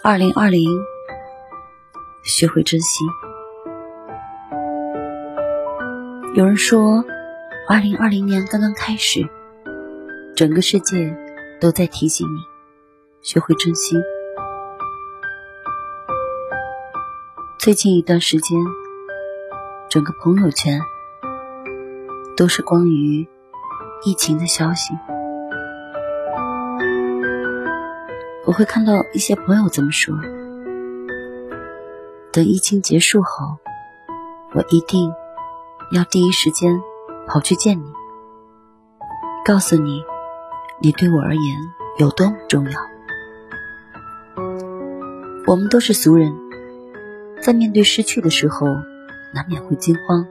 二零二零，学会珍惜。有人说，二零二零年刚刚开始，整个世界都在提醒你学会珍惜。最近一段时间，整个朋友圈都是关于疫情的消息。我会看到一些朋友这么说：等疫情结束后，我一定要第一时间跑去见你，告诉你你对我而言有多么重要。我们都是俗人，在面对失去的时候，难免会惊慌，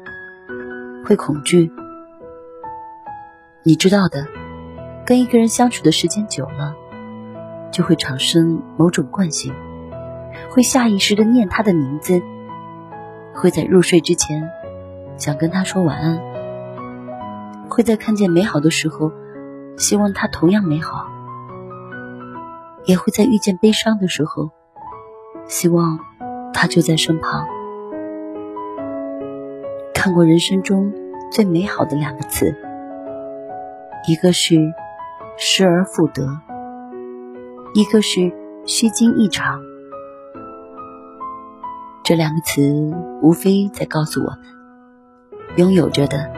会恐惧。你知道的，跟一个人相处的时间久了。就会产生某种惯性，会下意识的念他的名字，会在入睡之前想跟他说晚安，会在看见美好的时候希望他同样美好，也会在遇见悲伤的时候希望他就在身旁。看过人生中最美好的两个词，一个是失而复得。一个是虚惊一场，这两个词无非在告诉我们：拥有着的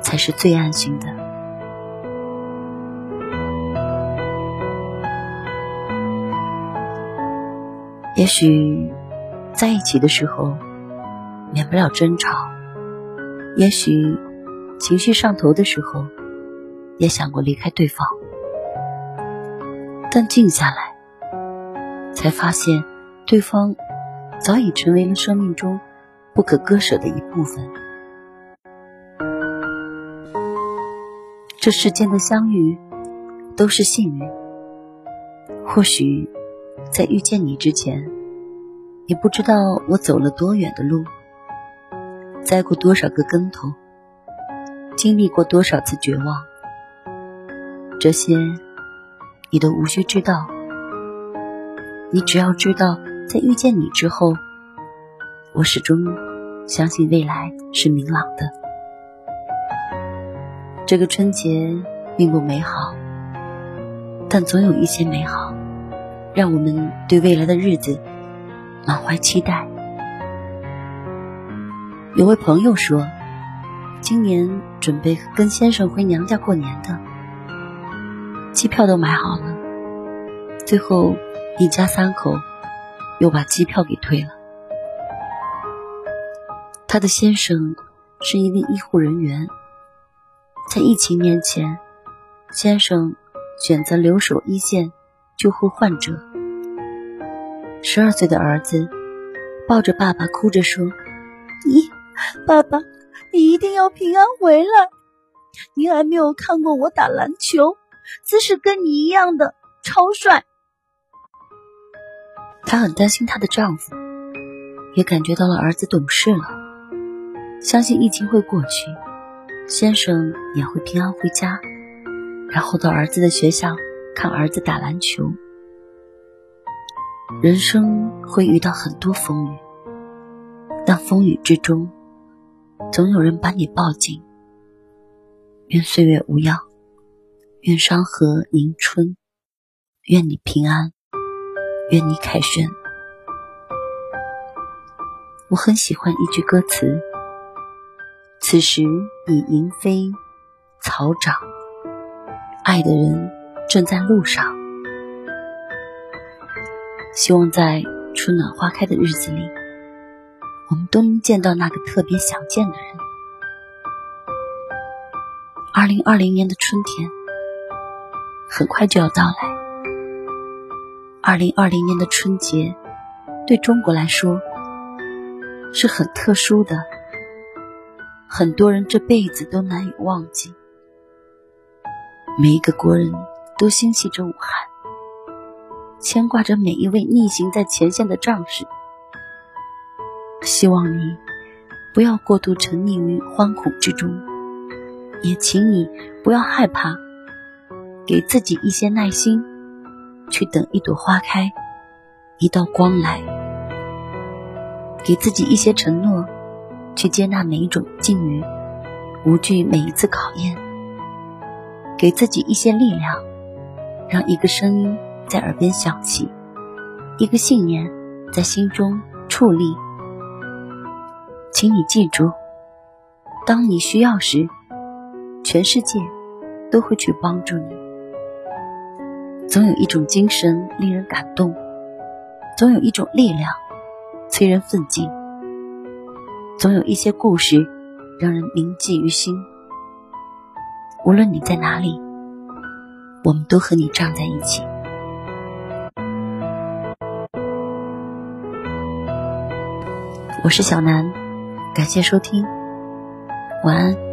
才是最安心的。也许在一起的时候免不了争吵，也许情绪上头的时候也想过离开对方。但静下来，才发现，对方早已成为了生命中不可割舍的一部分。这世间的相遇都是幸运。或许在遇见你之前，也不知道我走了多远的路，栽过多少个跟头，经历过多少次绝望。这些。你都无需知道，你只要知道，在遇见你之后，我始终相信未来是明朗的。这个春节并不美好，但总有一些美好，让我们对未来的日子满怀期待。有位朋友说，今年准备跟先生回娘家过年的。机票都买好了，最后一家三口又把机票给退了。他的先生是一位医护人员，在疫情面前，先生选择留守一线救护患者。十二岁的儿子抱着爸爸哭着说：“你，爸爸，你一定要平安回来。你还没有看过我打篮球。”姿势跟你一样的超帅，她很担心她的丈夫，也感觉到了儿子懂事了，相信疫情会过去，先生也会平安回家，然后到儿子的学校看儿子打篮球。人生会遇到很多风雨，但风雨之中，总有人把你抱紧。愿岁月无恙。愿山河迎春，愿你平安，愿你凯旋。我很喜欢一句歌词：“此时已莺飞草长，爱的人正在路上。”希望在春暖花开的日子里，我们都能见到那个特别想见的人。二零二零年的春天。很快就要到来。二零二零年的春节，对中国来说是很特殊的，很多人这辈子都难以忘记。每一个国人都心系着武汉，牵挂着每一位逆行在前线的战士。希望你不要过度沉溺于惶恐之中，也请你不要害怕。给自己一些耐心，去等一朵花开，一道光来，给自己一些承诺，去接纳每一种境遇，无惧每一次考验。给自己一些力量，让一个声音在耳边响起，一个信念在心中矗立。请你记住，当你需要时，全世界都会去帮助你。总有一种精神令人感动，总有一种力量催人奋进，总有一些故事让人铭记于心。无论你在哪里，我们都和你站在一起。我是小南，感谢收听，晚安。